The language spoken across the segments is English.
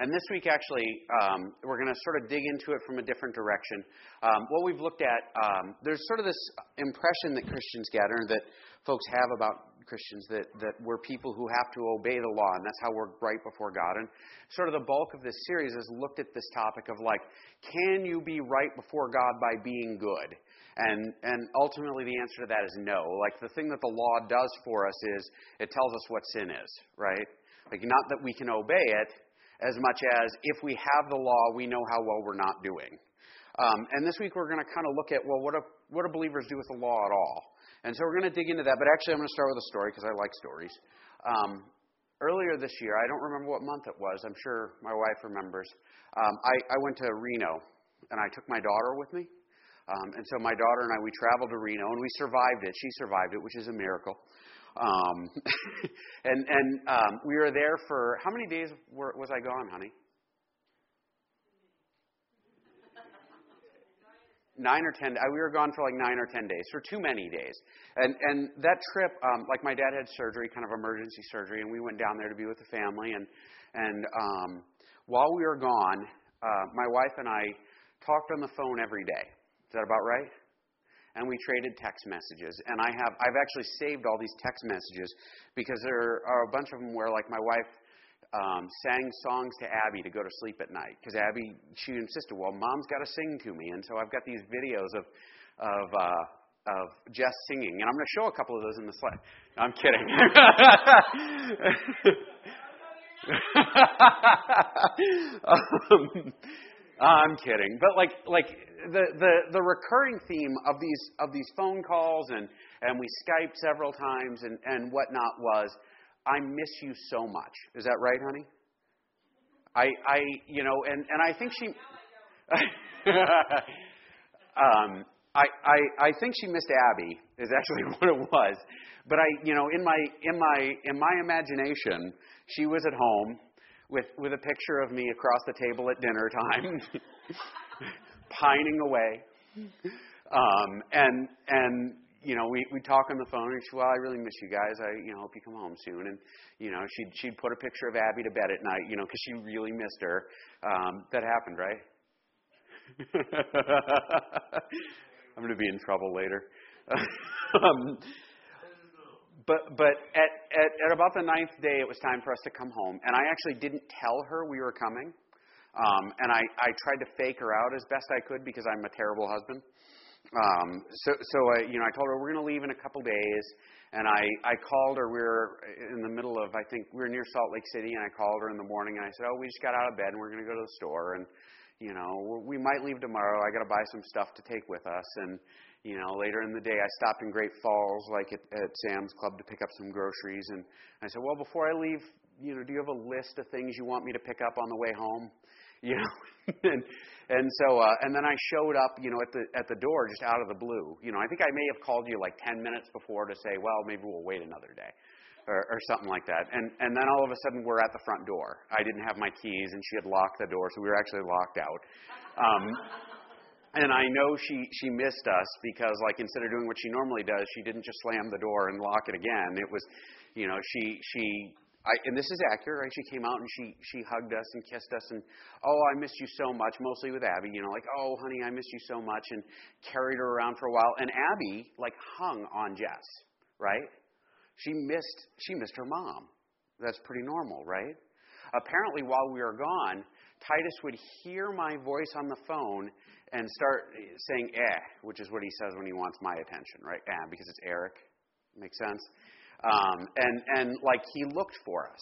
And this week, actually, um, we're going to sort of dig into it from a different direction. Um, what we've looked at, um, there's sort of this impression that Christians get, or that folks have about Christians, that, that we're people who have to obey the law, and that's how we're right before God. And sort of the bulk of this series has looked at this topic of like, can you be right before God by being good? And, and ultimately, the answer to that is no. Like, the thing that the law does for us is it tells us what sin is, right? Like, not that we can obey it, as much as if we have the law, we know how well we're not doing. Um, and this week we're going to kind of look at, well, what do, what do believers do with the law at all? And so we're going to dig into that. But actually, I'm going to start with a story because I like stories. Um, earlier this year, I don't remember what month it was. I'm sure my wife remembers. Um, I, I went to Reno and I took my daughter with me. Um, and so my daughter and I, we traveled to Reno and we survived it. She survived it, which is a miracle. Um, and and um, we were there for how many days were, was I gone, honey? Nine or ten. We were gone for like nine or ten days, for too many days. And and that trip, um, like my dad had surgery, kind of emergency surgery, and we went down there to be with the family. And and um, while we were gone, uh, my wife and I talked on the phone every day. Is that about right? And we traded text messages. And I have I've actually saved all these text messages because there are a bunch of them where like my wife um, sang songs to Abby to go to sleep at night because Abby she insisted, well, mom's got to sing to me, and so I've got these videos of of uh, of Jess singing, and I'm going to show a couple of those in the slide. No, I'm kidding. um, I'm kidding, but like like the, the the recurring theme of these of these phone calls and and we Skype several times and and whatnot was, I miss you so much. Is that right, honey? I I you know and and I think she. um, I, I, I think she missed Abby is actually what it was, but I you know in my in my in my imagination she was at home with, with a picture of me across the table at dinner time, pining away. Um, and, and, you know, we, we talk on the phone, and she, well, I really miss you guys. I, you know, hope you come home soon. And, you know, she'd, she'd put a picture of Abby to bed at night, you know, because she really missed her. Um, that happened, right? I'm to be in trouble later. um, but but at, at, at about the ninth day, it was time for us to come home, and I actually didn't tell her we were coming. Um, and I, I tried to fake her out as best I could because I'm a terrible husband. Um, so so I, you know I told her we're going to leave in a couple days, and I I called her. We were in the middle of I think we were near Salt Lake City, and I called her in the morning and I said, oh we just got out of bed and we're going to go to the store and you know we might leave tomorrow. I got to buy some stuff to take with us and you know, later in the day, I stopped in Great Falls, like at, at Sam's Club, to pick up some groceries. And I said, well, before I leave, you know, do you have a list of things you want me to pick up on the way home? You know, and and so uh, and then I showed up, you know, at the at the door just out of the blue. You know, I think I may have called you like ten minutes before to say, well, maybe we'll wait another day. Or, or something like that. And and then all of a sudden we're at the front door. I didn't have my keys, and she had locked the door, so we were actually locked out. Um, and I know she she missed us because like instead of doing what she normally does, she didn't just slam the door and lock it again. It was, you know, she she I, and this is accurate, right? She came out and she she hugged us and kissed us and oh, I missed you so much. Mostly with Abby, you know, like oh, honey, I missed you so much, and carried her around for a while. And Abby like hung on Jess, right? She missed she missed her mom. That's pretty normal, right? Apparently, while we were gone, Titus would hear my voice on the phone and start saying eh, which is what he says when he wants my attention, right? Eh, because it's Eric. Makes sense? Um, and, and like he looked for us.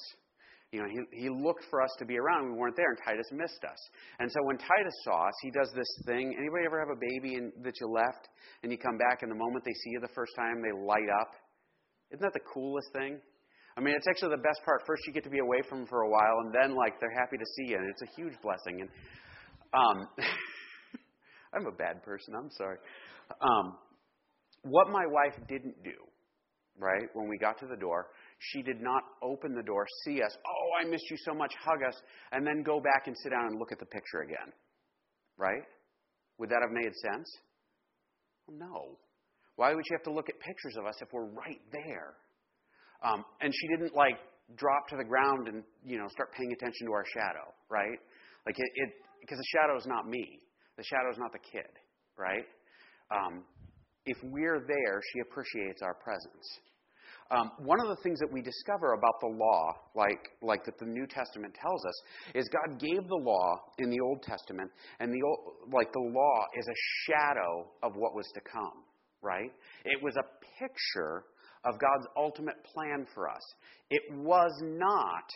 You know, he, he looked for us to be around. We weren't there, and Titus missed us. And so when Titus saw us, he does this thing. Anybody ever have a baby and, that you left, and you come back, and the moment they see you the first time, they light up? Isn't that the coolest thing? I mean, it's actually the best part. First, you get to be away from them for a while, and then, like, they're happy to see you, and it's a huge blessing. And um, I'm a bad person. I'm sorry. Um, what my wife didn't do, right, when we got to the door, she did not open the door, see us, oh, I missed you so much, hug us, and then go back and sit down and look at the picture again. Right? Would that have made sense? no. Why would you have to look at pictures of us if we're right there? Um, and she didn't like drop to the ground and you know start paying attention to our shadow, right? Like it, it because the shadow is not me, the shadow is not the kid, right? Um, if we're there, she appreciates our presence. Um, one of the things that we discover about the law, like, like that the New Testament tells us, is God gave the law in the Old Testament, and the old, like the law is a shadow of what was to come, right? It was a picture of God's ultimate plan for us. It was not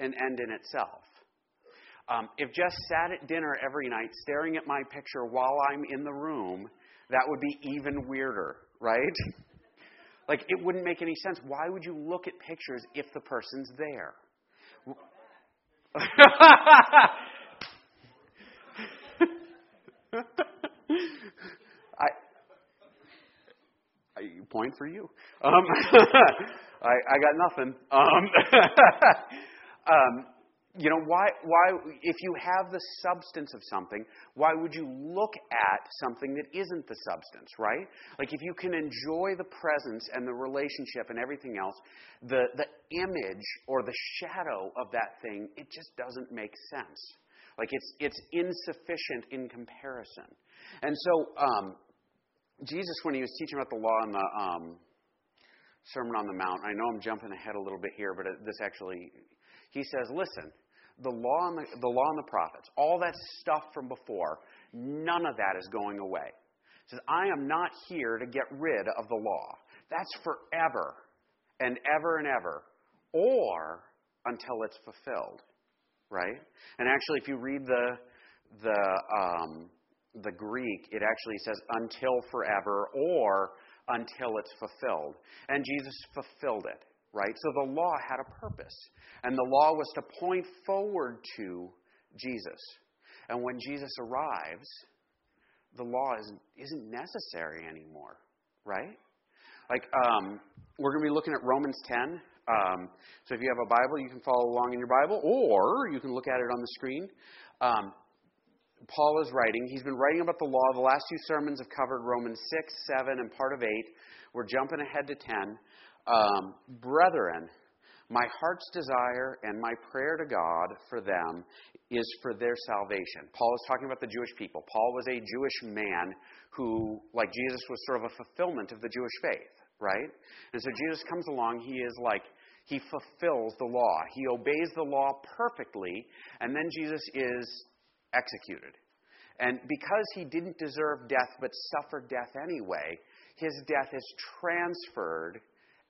an end in itself. Um, if Jess sat at dinner every night staring at my picture while I'm in the room, that would be even weirder, right? Like, it wouldn't make any sense. Why would you look at pictures if the person's there? Point for you. Um, I, I got nothing. Um, um, you know, why, why, if you have the substance of something, why would you look at something that isn't the substance, right? Like, if you can enjoy the presence and the relationship and everything else, the, the image or the shadow of that thing, it just doesn't make sense. Like, it's, it's insufficient in comparison. And so, um, Jesus, when he was teaching about the law and the um, Sermon on the Mount, I know I'm jumping ahead a little bit here, but this actually, he says, listen, the law and the, the law and the prophets, all that stuff from before, none of that is going away. He says, I am not here to get rid of the law. That's forever and ever and ever, or until it's fulfilled. Right? And actually, if you read the the um, the Greek, it actually says until forever or until it's fulfilled. And Jesus fulfilled it right? So the law had a purpose, and the law was to point forward to Jesus. And when Jesus arrives, the law isn't, isn't necessary anymore, right? Like, um, we're going to be looking at Romans 10. Um, so if you have a Bible, you can follow along in your Bible, or you can look at it on the screen. Um, Paul is writing. He's been writing about the law. The last two sermons have covered Romans 6, 7, and part of 8. We're jumping ahead to 10. Um, Brethren, my heart's desire and my prayer to God for them is for their salvation. Paul is talking about the Jewish people. Paul was a Jewish man who, like Jesus, was sort of a fulfillment of the Jewish faith, right? And so Jesus comes along, he is like, he fulfills the law. He obeys the law perfectly, and then Jesus is executed. And because he didn't deserve death but suffered death anyway, his death is transferred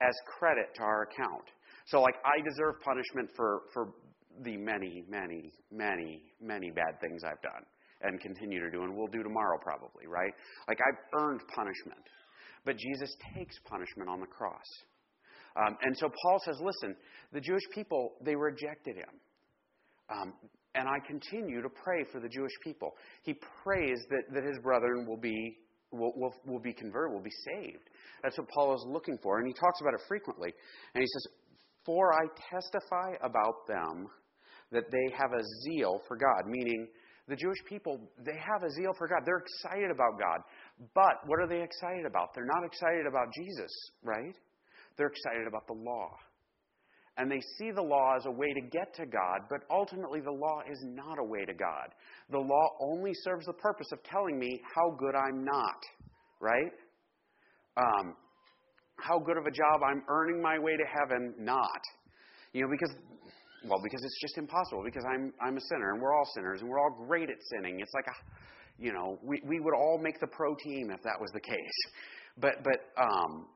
as credit to our account. So, like, I deserve punishment for, for the many, many, many, many bad things I've done and continue to do and will do tomorrow probably, right? Like, I've earned punishment. But Jesus takes punishment on the cross. Um, and so Paul says, listen, the Jewish people, they rejected him. Um, and I continue to pray for the Jewish people. He prays that, that his brethren will be will, will, will be converted, will be saved. That's what Paul is looking for. And he talks about it frequently. And he says, For I testify about them that they have a zeal for God, meaning the Jewish people, they have a zeal for God. They're excited about God. But what are they excited about? They're not excited about Jesus, right? They're excited about the law. And they see the law as a way to get to God, but ultimately the law is not a way to God. The law only serves the purpose of telling me how good I'm not, right? Um, how good of a job I'm earning my way to heaven, not. You know, because, well, because it's just impossible, because I'm, I'm a sinner, and we're all sinners, and we're all great at sinning. It's like a, you know, we, we would all make the pro team if that was the case. But, but, um,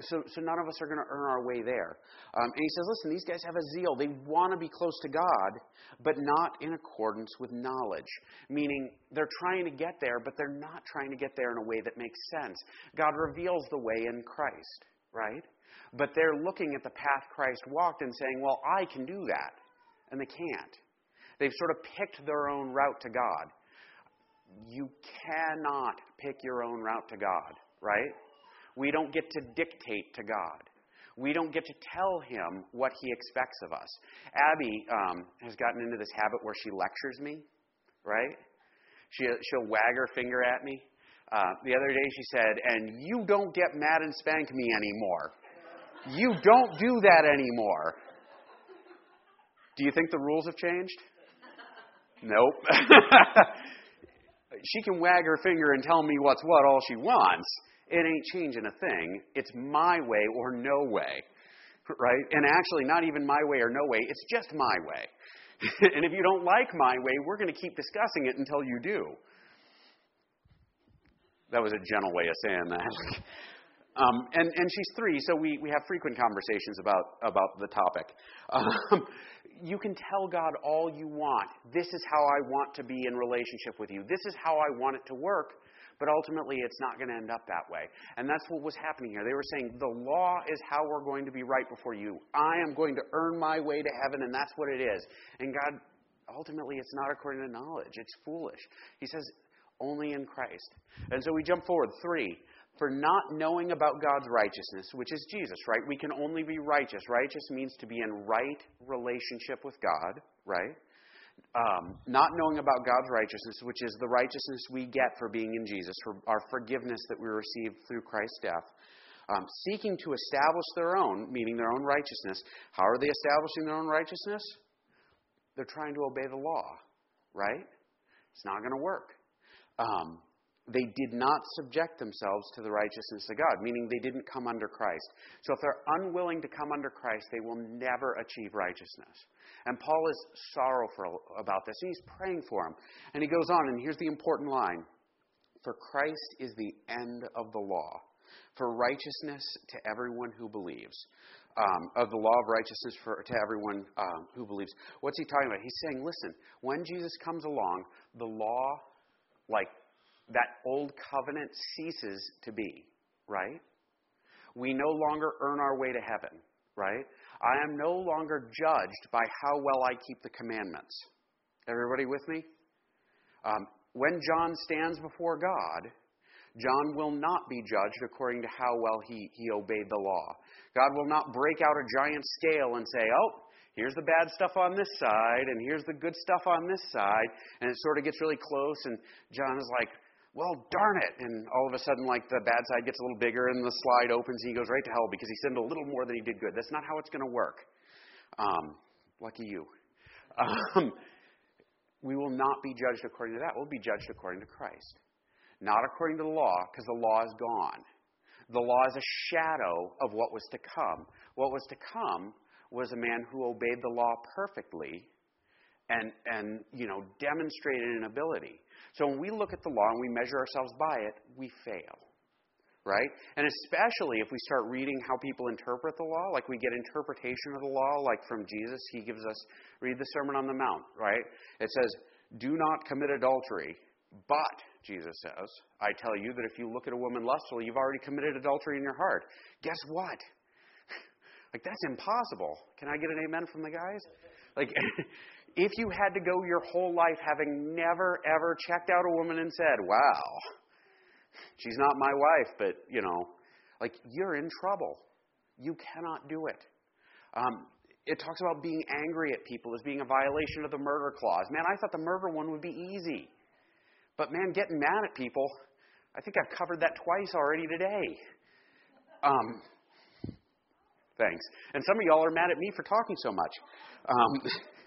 so, so none of us are going to earn our way there. Um, and he says, listen, these guys have a zeal. They want to be close to God, but not in accordance with knowledge. Meaning they're trying to get there, but they're not trying to get there in a way that makes sense. God reveals the way in Christ, right? But they're looking at the path Christ walked and saying, well, I can do that. And they can't. They've sort of picked their own route to God. You cannot pick your own route to God, right? We don't get to dictate to God. We don't get to tell him what he expects of us. Abby um, has gotten into this habit where she lectures me, right? She, she'll wag her finger at me. Uh, the other day she said, and you don't get mad and spank me anymore. You don't do that anymore. Do you think the rules have changed? Nope. she can wag her finger and tell me what's what all she wants. It ain't changing a thing. It's my way or no way. Right? And actually, not even my way or no way, it's just my way. and if you don't like my way, we're going to keep discussing it until you do. That was a gentle way of saying that. Um, and, and she's three, so we, we have frequent conversations about, about the topic. Um, you can tell God all you want. This is how I want to be in relationship with you. This is how I want it to work. But ultimately, it's not going to end up that way. And that's what was happening here. They were saying, the law is how we're going to be right before you. I am going to earn my way to heaven, and that's what it is. And God, ultimately, it's not according to knowledge. It's foolish. He says, only in Christ. And so we jump forward. Three, for not knowing about God's righteousness, which is Jesus, right? We can only be righteous. Righteous means to be in right relationship with God, right? Um, not knowing about God's righteousness, which is the righteousness we get for being in Jesus, for our forgiveness that we receive through Christ's death. Um, seeking to establish their own, meaning their own righteousness. How are they establishing their own righteousness? They're trying to obey the law, right? It's not going to work. Um, they did not subject themselves to the righteousness of God, meaning they didn't come under Christ. So if they're unwilling to come under Christ, they will never achieve righteousness. And Paul is sorrowful about this, and he's praying for them. And he goes on, and here's the important line For Christ is the end of the law, for righteousness to everyone who believes. Um, of the law of righteousness for, to everyone um, who believes. What's he talking about? He's saying, listen, when Jesus comes along, the law, like that old covenant ceases to be, right? We no longer earn our way to heaven, right? I am no longer judged by how well I keep the commandments. Everybody with me? Um, when John stands before God, John will not be judged according to how well he, he obeyed the law. God will not break out a giant scale and say, oh, here's the bad stuff on this side, and here's the good stuff on this side. And it sort of gets really close, and John is like, well, darn it. And all of a sudden, like, the bad side gets a little bigger and the slide opens and he goes right to hell because he sinned a little more than he did good. That's not how it's going to work. Um, lucky you. Um, we will not be judged according to that. We'll be judged according to Christ. Not according to the law, because the law is gone. The law is a shadow of what was to come. What was to come was a man who obeyed the law perfectly and, and you know, demonstrated an ability. So when we look at the law and we measure ourselves by it, we fail. Right? And especially if we start reading how people interpret the law, like we get interpretation of the law, like from Jesus, he gives us, read the Sermon on the Mount, right? It says, Do not commit adultery, but, Jesus says, I tell you that if you look at a woman lustfully, you've already committed adultery in your heart. Guess what? like, that's impossible. Can I get an amen from the guys? Like, if you had to go your whole life having never, ever checked out a woman and said, wow, she's not my wife, but, you know, like, you're in trouble. You cannot do it. Um, it talks about being angry at people as being a violation of the murder clause. Man, I thought the murder one would be easy. But man, getting mad at people, I think I've covered that twice already today. Um, thanks. And some of y'all are mad at me for talking so much. Um,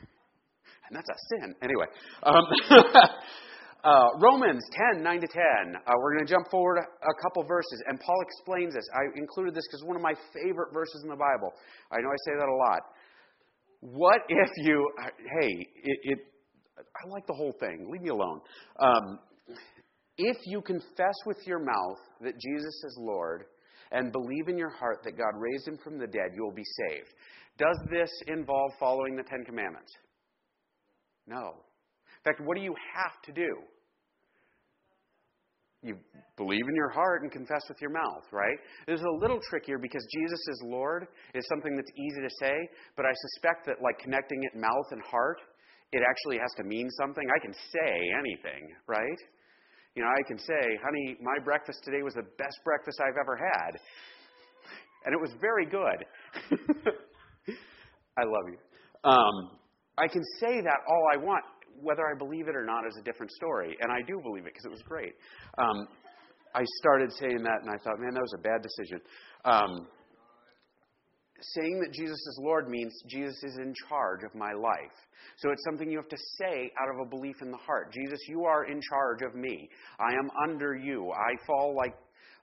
and that's a sin. Anyway, um, uh, Romans 10, 9 to 10. Uh, we're going to jump forward a couple verses, and Paul explains this. I included this because one of my favorite verses in the Bible. I know I say that a lot. What if you, hey, it, it I like the whole thing. Leave me alone. Um, if you confess with your mouth that Jesus is Lord and believe in your heart that God raised him from the dead, you will be saved. Does this involve following the Ten Commandments? No. In fact, what do you have to do? You believe in your heart and confess with your mouth, right? There's a little trickier because Jesus is Lord is something that's easy to say, but I suspect that like connecting it mouth and heart, it actually has to mean something. I can say anything, right? You know, I can say, honey, my breakfast today was the best breakfast I've ever had. And it was very good. I love you. Um, I can say that all I want. Whether I believe it or not is a different story. And I do believe it because it was great. Um, I started saying that and I thought, man, that was a bad decision. Um, saying that Jesus is Lord means Jesus is in charge of my life. So it's something you have to say out of a belief in the heart. Jesus, you are in charge of me. I am under you. I fall like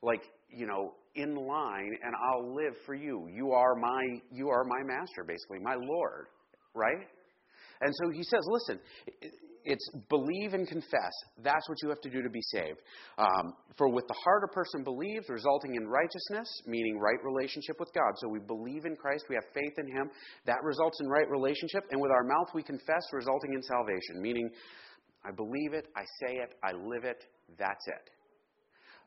like, you know, in line and I'll live for you. You are my you are my master basically, my Lord, right? And so he says, listen, it's believe and confess. That's what you have to do to be saved. Um, for with the heart a person believes, resulting in righteousness, meaning right relationship with God. So we believe in Christ, we have faith in Him. That results in right relationship. And with our mouth we confess, resulting in salvation, meaning I believe it, I say it, I live it, that's it.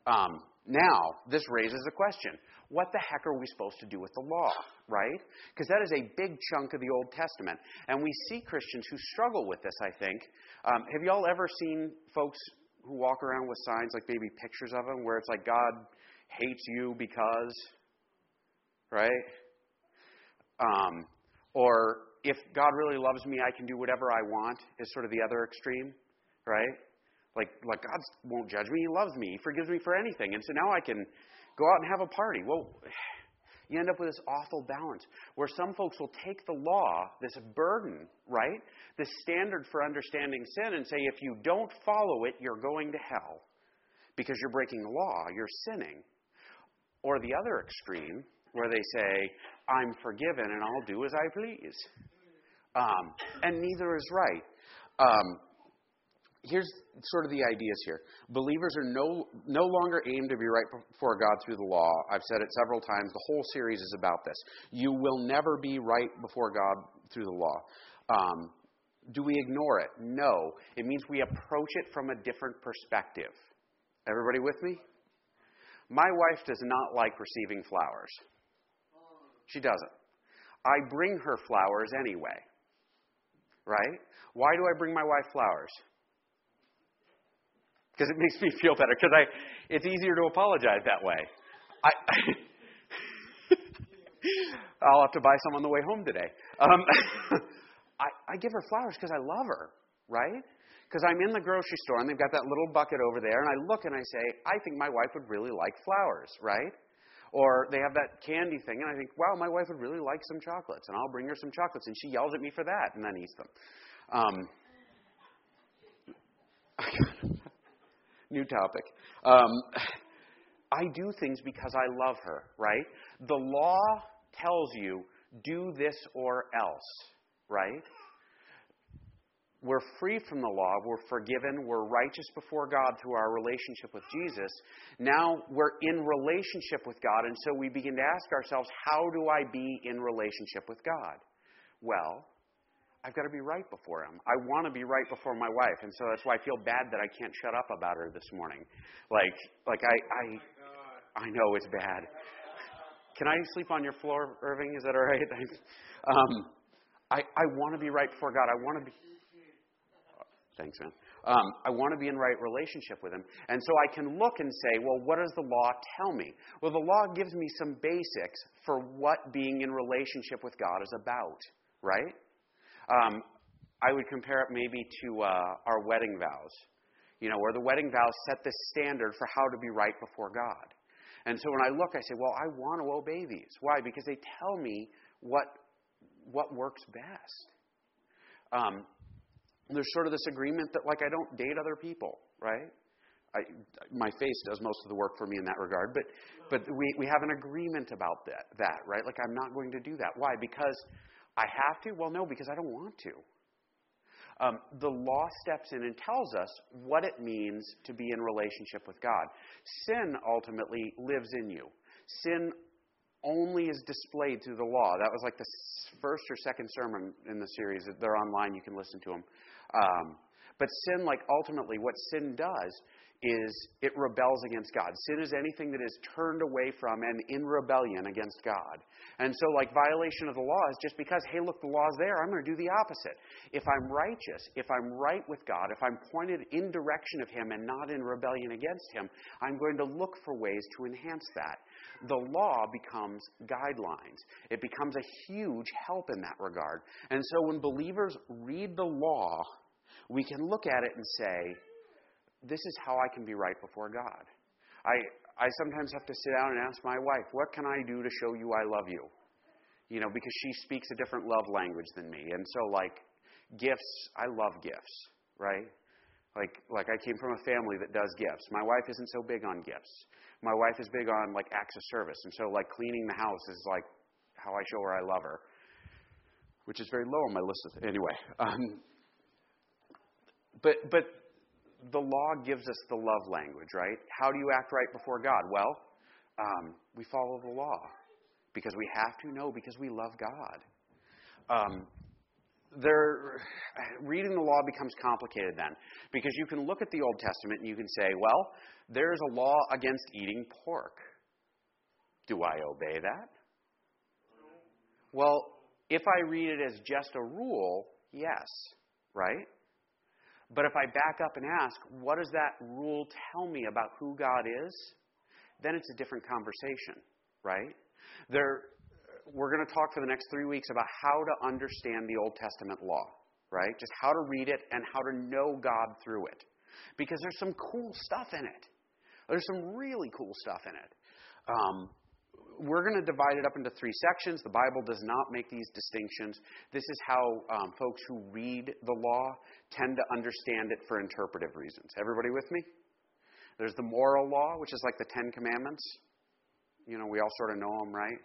Um, now, this raises a question. What the heck are we supposed to do with the law, right? Because that is a big chunk of the Old Testament. And we see Christians who struggle with this, I think. Um, have you all ever seen folks who walk around with signs, like maybe pictures of them, where it's like, God hates you because, right? Um, or if God really loves me, I can do whatever I want, is sort of the other extreme, right? Like, like God won't judge me. He loves me. He forgives me for anything. And so now I can go out and have a party. Well, you end up with this awful balance where some folks will take the law, this burden, right? This standard for understanding sin, and say, if you don't follow it, you're going to hell because you're breaking the law, you're sinning. Or the other extreme, where they say, I'm forgiven and I'll do as I please. Um, and neither is right. Um, here's sort of the ideas here. Believers are no, no longer aimed to be right before God through the law. I've said it several times. The whole series is about this. You will never be right before God through the law. Um, do we ignore it? No. It means we approach it from a different perspective. Everybody with me? My wife does not like receiving flowers. She doesn't. I bring her flowers anyway. Right? Why do I bring my wife flowers? Because it makes me feel better. Because I, it's easier to apologize that way. I, I'll have to buy some on the way home today. Um, I, I give her flowers because I love her, right? Because I'm in the grocery store and they've got that little bucket over there, and I look and I say, I think my wife would really like flowers, right? Or they have that candy thing, and I think, wow, my wife would really like some chocolates, and I'll bring her some chocolates, and she yells at me for that, and then eats them. Um, new topic. Um, I do things because I love her, right? The law tells you do this or else, right? We're free from the law. We're forgiven. We're righteous before God through our relationship with Jesus. Now we're in relationship with God, and so we begin to ask ourselves, how do I be in relationship with God? Well, I've got to be right before him. I want to be right before my wife, and so that's why I feel bad that I can't shut up about her this morning. Like, like I, I, I know it's bad. Can I sleep on your floor, Irving? Is that all right? um, I, I want to be right before God. I want to be. Thanks, man. Um, I want to be in right relationship with Him. And so I can look and say, well, what does the law tell me? Well, the law gives me some basics for what being in relationship with God is about, right? Um, I would compare it maybe to uh, our wedding vows, you know, where the wedding vows set the standard for how to be right before God. And so when I look, I say, well, I want to obey these. Why? Because they tell me what what works best. Um, there's sort of this agreement that, like, I don't date other people, right? I, my face does most of the work for me in that regard, but but we, we have an agreement about that, that, right? Like, I'm not going to do that. Why? Because I have to? Well, no, because I don't want to. Um, the law steps in and tells us what it means to be in relationship with God. Sin ultimately lives in you. Sin only is displayed through the law. That was like the first or second sermon in the series. They're online, you can listen to them. Um, but sin, like ultimately, what sin does is it rebels against God. Sin is anything that is turned away from and in rebellion against God. And so, like, violation of the law is just because, hey, look, the law's there, I'm going to do the opposite. If I'm righteous, if I'm right with God, if I'm pointed in direction of Him and not in rebellion against Him, I'm going to look for ways to enhance that. The law becomes guidelines, it becomes a huge help in that regard. And so, when believers read the law, we can look at it and say, this is how I can be right before God. I, I sometimes have to sit down and ask my wife, what can I do to show you I love you? you know, because she speaks a different love language than me. And so, like, gifts, I love gifts, right? Like, like I came from a family that does gifts. My wife isn't so big on gifts. My wife is big on like acts of service, and so like cleaning the house is like how I show her I love her, which is very low on my list. Of, anyway, um, but but the law gives us the love language, right? How do you act right before God? Well, um, we follow the law because we have to know because we love God. Um, there, reading the law becomes complicated then because you can look at the Old Testament and you can say, well, there's a law against eating pork. Do I obey that? Well, if I read it as just a rule, yes, right? But if I back up and ask, what does that rule tell me about who God is? Then it's a different conversation, right? There, we're going to talk for the next three weeks about how to understand the Old Testament law, right? Just how to read it and how to know God through it. Because there's some cool stuff in it. There's some really cool stuff in it. Um, we're going to divide it up into three sections. The Bible does not make these distinctions. This is how um, folks who read the law tend to understand it for interpretive reasons. Everybody with me? There's the moral law, which is like the Ten Commandments. You know, we all sort of know them, right?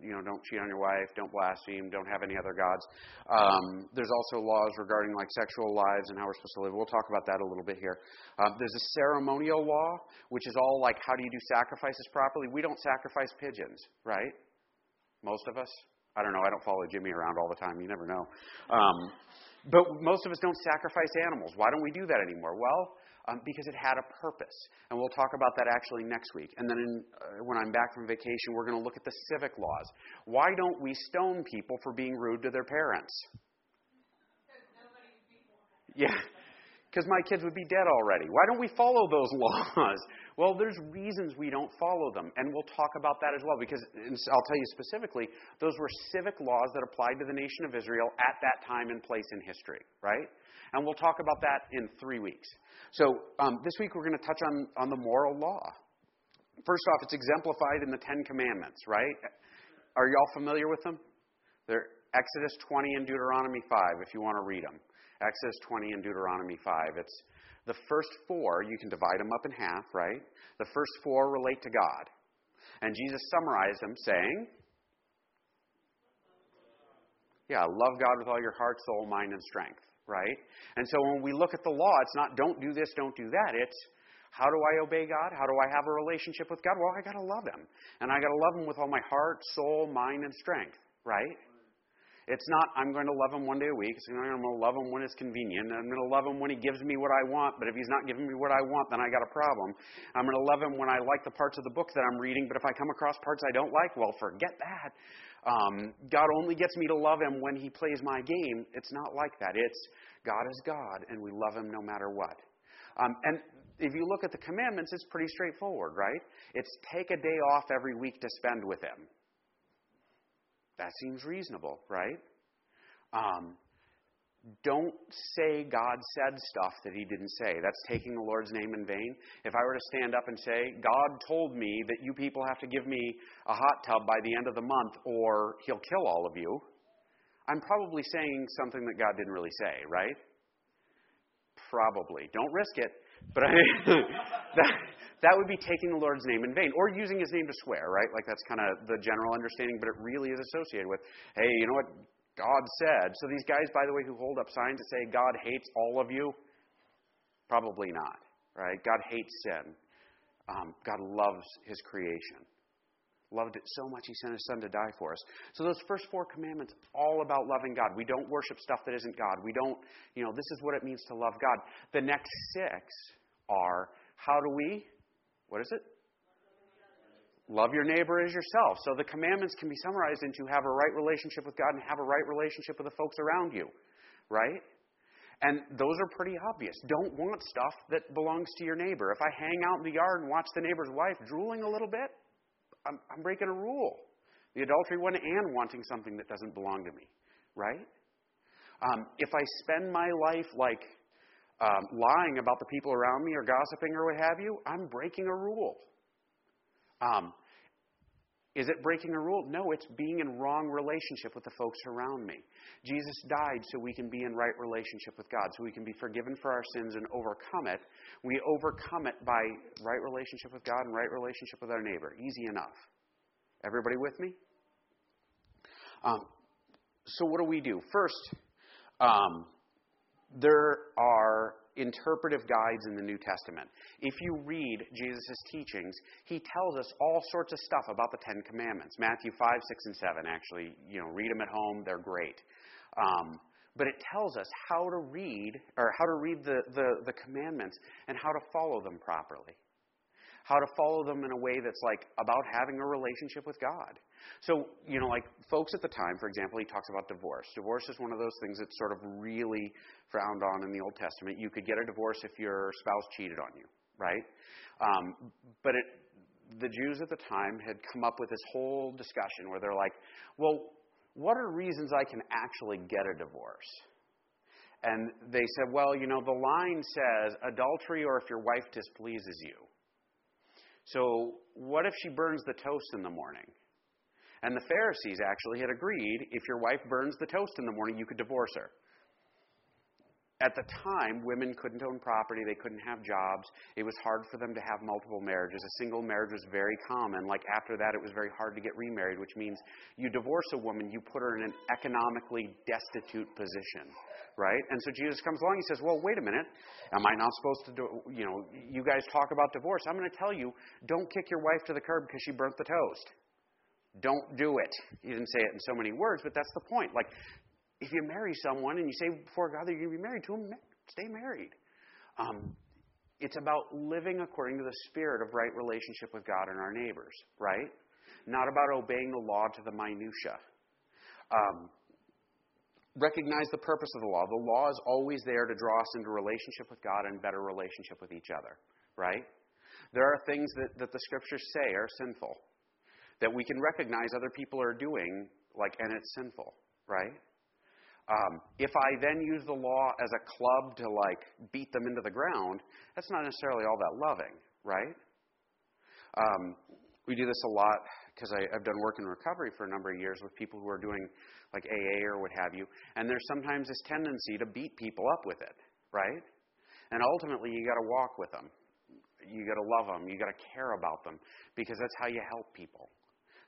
You know, don't cheat on your wife, don't blaspheme, don't have any other gods. Um, there's also laws regarding like sexual lives and how we're supposed to live. We'll talk about that a little bit here. Um, there's a ceremonial law, which is all like how do you do sacrifices properly. We don't sacrifice pigeons, right? Most of us. I don't know. I don't follow Jimmy around all the time. You never know. Um, but most of us don't sacrifice animals. Why don't we do that anymore? Well, um, because it had a purpose. And we'll talk about that actually next week. And then in, uh, when I'm back from vacation, we're going to look at the civic laws. Why don't we stone people for being rude to their parents? Yeah, because my kids would be dead already. Why don't we follow those laws? Well, there's reasons we don't follow them, and we'll talk about that as well. Because I'll tell you specifically, those were civic laws that applied to the nation of Israel at that time and place in history, right? And we'll talk about that in three weeks. So um, this week we're going to touch on, on the moral law. First off, it's exemplified in the Ten Commandments, right? Are y'all familiar with them? They're Exodus 20 and Deuteronomy 5, if you want to read them. Exodus 20 and Deuteronomy 5. It's the first four, you can divide them up in half, right? The first four relate to God. And Jesus summarized them saying, Yeah, love God with all your heart, soul, mind, and strength right? And so when we look at the law, it's not don't do this, don't do that. It's how do I obey God? How do I have a relationship with God? Well, I got to love Him. And I got to love Him with all my heart, soul, mind, and strength, right? It's not, I'm going to love him one day a week. It's, I'm going to love him when it's convenient. I'm going to love him when he gives me what I want. But if he's not giving me what I want, then I got a problem. I'm going to love him when I like the parts of the book that I'm reading. But if I come across parts I don't like, well, forget that. Um, God only gets me to love him when he plays my game. It's not like that. It's God is God, and we love him no matter what. Um, and if you look at the commandments, it's pretty straightforward, right? It's take a day off every week to spend with him. That seems reasonable, right? Um, don't say God said stuff that he didn't say. That's taking the Lord's name in vain. If I were to stand up and say, God told me that you people have to give me a hot tub by the end of the month or he'll kill all of you, I'm probably saying something that God didn't really say, right? Probably. Don't risk it. But I, that, that would be taking the Lord's name in vain or using his name to swear, right? Like that's kind of the general understanding, but it really is associated with, hey, you know what? God said. So these guys, by the way, who hold up signs that say God hates all of you, probably not, right? God hates sin. Um, God loves his creation. Loved it so much, he sent his son to die for us. So those first four commandments, all about loving God. We don't worship stuff that isn't God. We don't, you know, this is what it means to love God. The next six are how do we, what is it? Love your neighbor as yourself. So the commandments can be summarized into have a right relationship with God and have a right relationship with the folks around you, right? And those are pretty obvious. Don't want stuff that belongs to your neighbor. If I hang out in the yard and watch the neighbor's wife drooling a little bit, I'm, I'm breaking a rule. The adultery one and wanting something that doesn't belong to me, right? Um, if I spend my life like um, lying about the people around me or gossiping or what have you, I'm breaking a rule. Um, Is it breaking a rule? No, it's being in wrong relationship with the folks around me. Jesus died so we can be in right relationship with God, so we can be forgiven for our sins and overcome it. We overcome it by right relationship with God and right relationship with our neighbor. Easy enough. Everybody with me? Um, so, what do we do? First, um, there are interpretive guides in the New Testament. If you read Jesus' teachings, he tells us all sorts of stuff about the Ten Commandments. Matthew 5, 6, and 7, actually, you know, read them at home, they're great. Um, but it tells us how to read, or how to read the, the, the commandments and how to follow them properly how to follow them in a way that's like about having a relationship with God. So, you know, like folks at the time, for example, he talks about divorce. Divorce is one of those things that's sort of really frowned on in the Old Testament. You could get a divorce if your spouse cheated on you, right? Um, but it, the Jews at the time had come up with this whole discussion where they're like, well, what are reasons I can actually get a divorce? And they said, well, you know, the line says adultery or if your wife displeases you. So, what if she burns the toast in the morning? And the Pharisees actually had agreed if your wife burns the toast in the morning, you could divorce her. At the time, women couldn't own property, they couldn't have jobs. It was hard for them to have multiple marriages. A single marriage was very common. Like after that, it was very hard to get remarried, which means you divorce a woman, you put her in an economically destitute position right? And so Jesus comes along. He says, "Well, wait a minute. Am I not supposed to do? You know, you guys talk about divorce. I'm going to tell you, don't kick your wife to the curb because she burnt the toast. Don't do it." He didn't say it in so many words, but that's the point. Like, if you marry someone and you say before God that you're going to be married to him, stay married. Um, it's about living according to the spirit of right relationship with God and our neighbors, right? Not about obeying the law to the minutia. Um, recognize the purpose of the law. The law is always there to draw us into relationship with God and better relationship with each other, right? There are things that, that the scriptures say are sinful that we can recognize other people are doing, like, and it's sinful, right? Um, if I then use the law as a club to like beat them into the ground, that's not necessarily all that loving, right? Um, we do this a lot because I've done work in recovery for a number of years with people who are doing like AA or what have you, and there's sometimes this tendency to beat people up with it, right? And ultimately, you got to walk with them. You got to love them. You got to care about them because that's how you help people.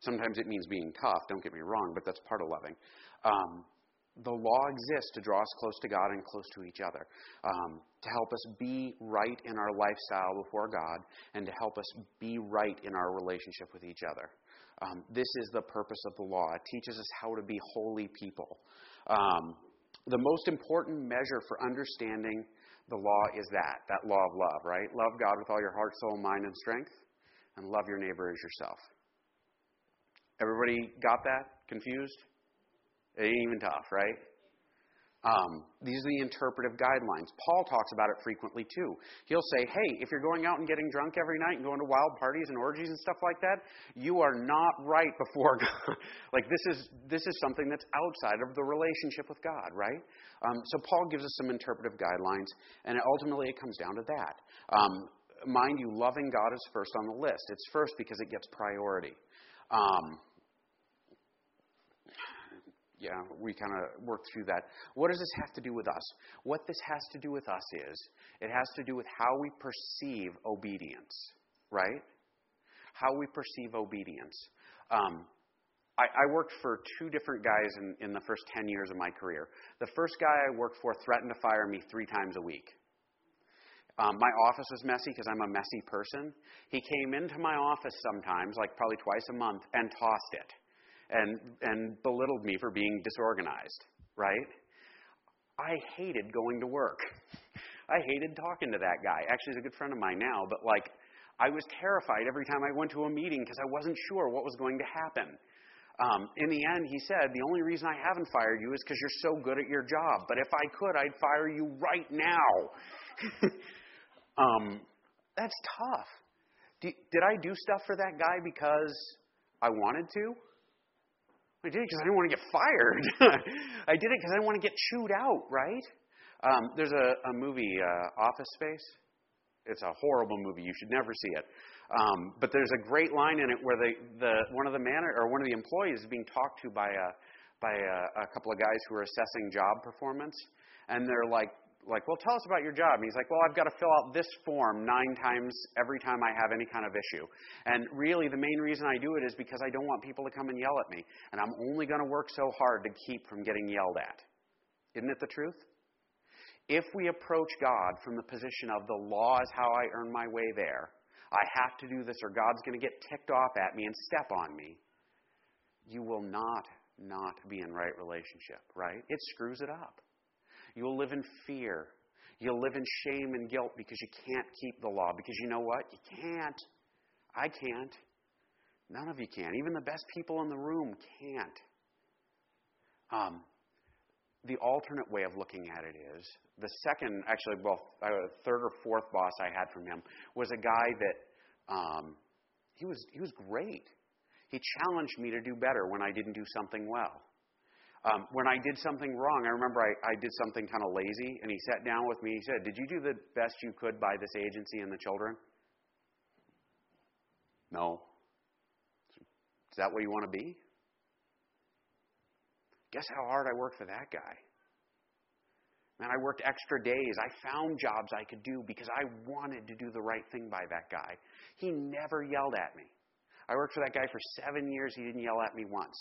Sometimes it means being tough. Don't get me wrong, but that's part of loving. Um, the law exists to draw us close to God and close to each other, um, to help us be right in our lifestyle before God, and to help us be right in our relationship with each other. Um, this is the purpose of the law. It teaches us how to be holy people. Um, the most important measure for understanding the law is that, that law of love, right? Love God with all your heart, soul, mind, and strength, and love your neighbor as yourself. Everybody got that? Confused? It ain't even tough, right? Um, these are the interpretive guidelines. Paul talks about it frequently too. He'll say, hey, if you're going out and getting drunk every night and going to wild parties and orgies and stuff like that, you are not right before God. like this is this is something that's outside of the relationship with God, right? Um, so Paul gives us some interpretive guidelines, and ultimately it comes down to that. Um, mind you, loving God is first on the list. It's first because it gets priority. Um, we kind of worked through that. What does this have to do with us? What this has to do with us is it has to do with how we perceive obedience, right? How we perceive obedience. Um, I, I, worked for two different guys in, in the first 10 years of my career. The first guy I worked for threatened to fire me three times a week. Um, my office was messy because I'm a messy person. He came into my office sometimes, like probably twice a month, and tossed it and, and belittled me for being disorganized, right? I hated going to work. I hated talking to that guy. Actually, he's a good friend of mine now, but like, I was terrified every time I went to a meeting because I wasn't sure what was going to happen. Um, in the end, he said, The only reason I haven't fired you is because you're so good at your job. But if I could, I'd fire you right now. um, that's tough. did I do stuff for that guy because I wanted to? I did it because I didn't want to get fired. I did it because I didn't want to get chewed out, right? Um, there's a, a movie, uh, Office Space. It's a horrible movie. You should never see it. Um, but there's a great line in it where the, the one of the man or one of the employees is being talked to by a by a, a couple of guys who are assessing job performance, and they're like, like, well, tell us about your job. And he's like, well, I've got to fill out this form nine times every time I have any kind of issue. And really, the main reason I do it is because I don't want people to come and yell at me. And I'm only going to work so hard to keep from getting yelled at. Isn't it the truth? If we approach God from the position of the law is how I earn my way there, I have to do this or God's going to get ticked off at me and step on me, you will not not be in right relationship, right? It screws it up. You'll live in fear. You'll live in shame and guilt because you can't keep the law. Because you know what? You can't. I can't. None of you can. Even the best people in the room can't. Um, the alternate way of looking at it is the second, actually, well, uh, third or fourth boss I had from him was a guy that um, he was he was great. He challenged me to do better when I didn't do something well. Um, when I did something wrong, I remember I, I did something kind of lazy, and he sat down with me. He said, "Did you do the best you could by this agency and the children?" No. Is that what you want to be? Guess how hard I worked for that guy. Man, I worked extra days. I found jobs I could do because I wanted to do the right thing by that guy. He never yelled at me. I worked for that guy for seven years. He didn't yell at me once.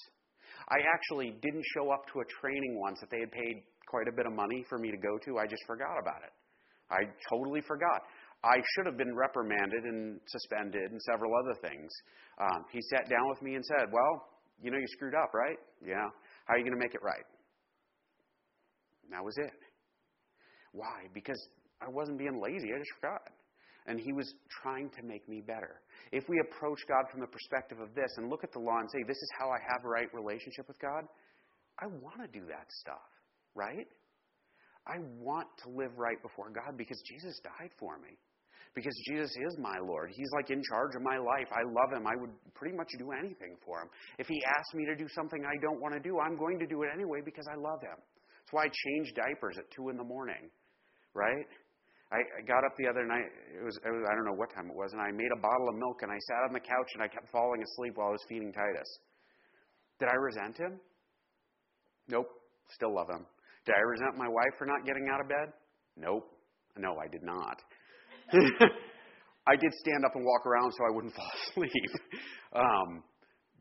I actually didn't show up to a training once that they had paid quite a bit of money for me to go to. I just forgot about it. I totally forgot. I should have been reprimanded and suspended and several other things. Um, he sat down with me and said, Well, you know you screwed up, right? Yeah. How are you going to make it right? And that was it. Why? Because I wasn't being lazy, I just forgot. And he was trying to make me better. If we approach God from the perspective of this and look at the law and say, This is how I have a right relationship with God, I want to do that stuff, right? I want to live right before God because Jesus died for me. Because Jesus is my Lord. He's like in charge of my life. I love him. I would pretty much do anything for him. If he asks me to do something I don't want to do, I'm going to do it anyway because I love him. That's why I change diapers at 2 in the morning, right? I, got up the other night. It was, it was I don't know what time it was, and I made a bottle of milk and I sat on the couch and I kept falling asleep while I was feeding Titus. Did I resent him? Nope. Still love him. Did I resent my wife for not getting out of bed? Nope. No, I did not. I did stand up and walk around so I wouldn't fall asleep. Um,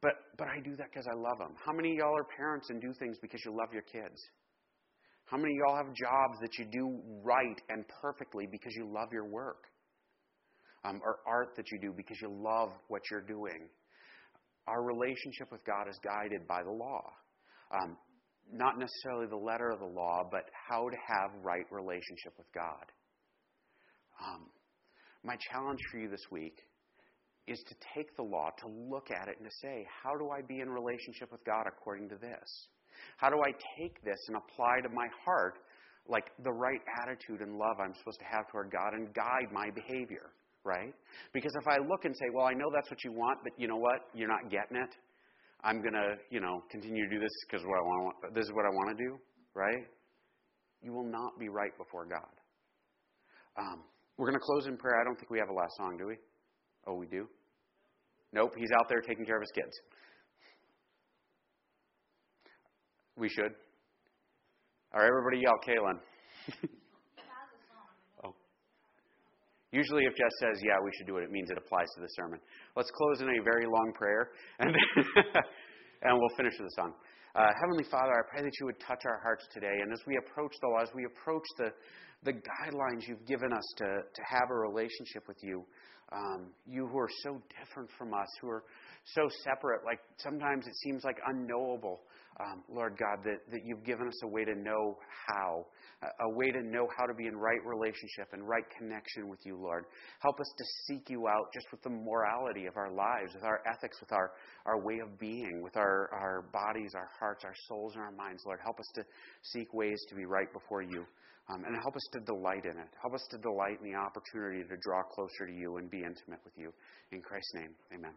but but I do that because I love them. How many of y'all are parents and do things because you love your kids? How many of y'all have jobs that you do right and perfectly because you love your work? Um, or art that you do because you love what you're doing? Our relationship with God is guided by the law. Um, not necessarily the letter of the law, but how to have right relationship with God. Um, my challenge for you this week is to take the law, to look at it, and to say, how do I be in relationship with God according to this? How do I take this and apply to my heart like the right attitude and love I'm supposed to have toward God and guide my behavior, right? Because if I look and say, well, I know that's what you want, but you know what? You're not getting it. I'm going to, you know, continue to do this because what I want, this is what I want to do, right? You will not be right before God. Um, we're going to close in prayer. I don't think we have a last song, do we? Oh, we do? Nope, he's out there taking care of his kids. We should. All right, everybody yell, Kaylin. oh. Usually, if Jess says, yeah, we should do it, it means it applies to the sermon. Let's close in a very long prayer, and, and we'll finish with a song. Uh, Heavenly Father, I pray that you would touch our hearts today. And as we approach the law, as we approach the, the guidelines you've given us to, to have a relationship with you, um, you who are so different from us, who are so separate, like sometimes it seems like unknowable um, Lord God, that, that you've given us a way to know how, a, a way to know how to be in right relationship and right connection with you, Lord. Help us to seek you out just with the morality of our lives, with our ethics, with our, our way of being, with our, our bodies, our hearts, our souls, and our minds, Lord. Help us to seek ways to be right before you. Um, and help us to delight in it. Help us to delight in the opportunity to draw closer to you and be intimate with you. In Christ's name, amen.